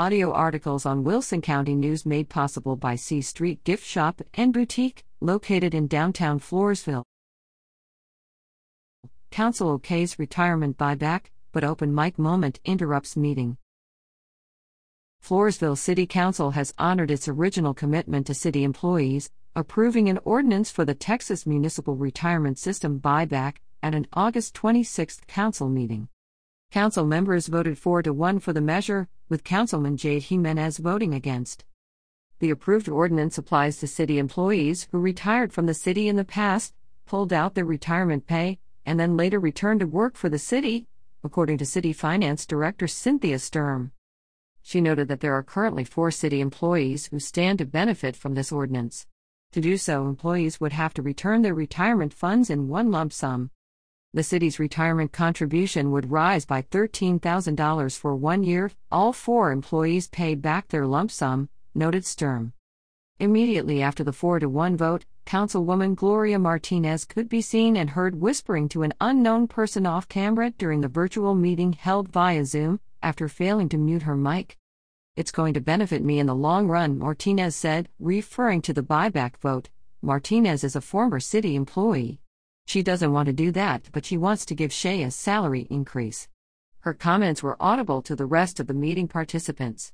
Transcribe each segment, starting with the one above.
Audio articles on Wilson County News made possible by C Street Gift Shop and Boutique, located in downtown Floresville. Council okays retirement buyback, but open mic moment interrupts meeting. Floresville City Council has honored its original commitment to city employees, approving an ordinance for the Texas Municipal Retirement System buyback at an August 26 council meeting. Council members voted 4 to 1 for the measure, with Councilman Jade Jimenez voting against. The approved ordinance applies to city employees who retired from the city in the past, pulled out their retirement pay, and then later returned to work for the city, according to City Finance Director Cynthia Sturm. She noted that there are currently four city employees who stand to benefit from this ordinance. To do so, employees would have to return their retirement funds in one lump sum. The city's retirement contribution would rise by $13,000 for one year. All four employees paid back their lump sum, noted Sturm. Immediately after the 4 to 1 vote, Councilwoman Gloria Martinez could be seen and heard whispering to an unknown person off camera during the virtual meeting held via Zoom after failing to mute her mic. It's going to benefit me in the long run, Martinez said, referring to the buyback vote. Martinez is a former city employee. She doesn't want to do that, but she wants to give Shay a salary increase. Her comments were audible to the rest of the meeting participants.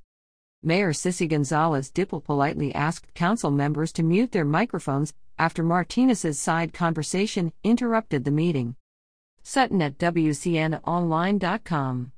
Mayor Cissy Gonzalez Dipple politely asked council members to mute their microphones after Martinez's side conversation interrupted the meeting. Sutton at WCNOnline.com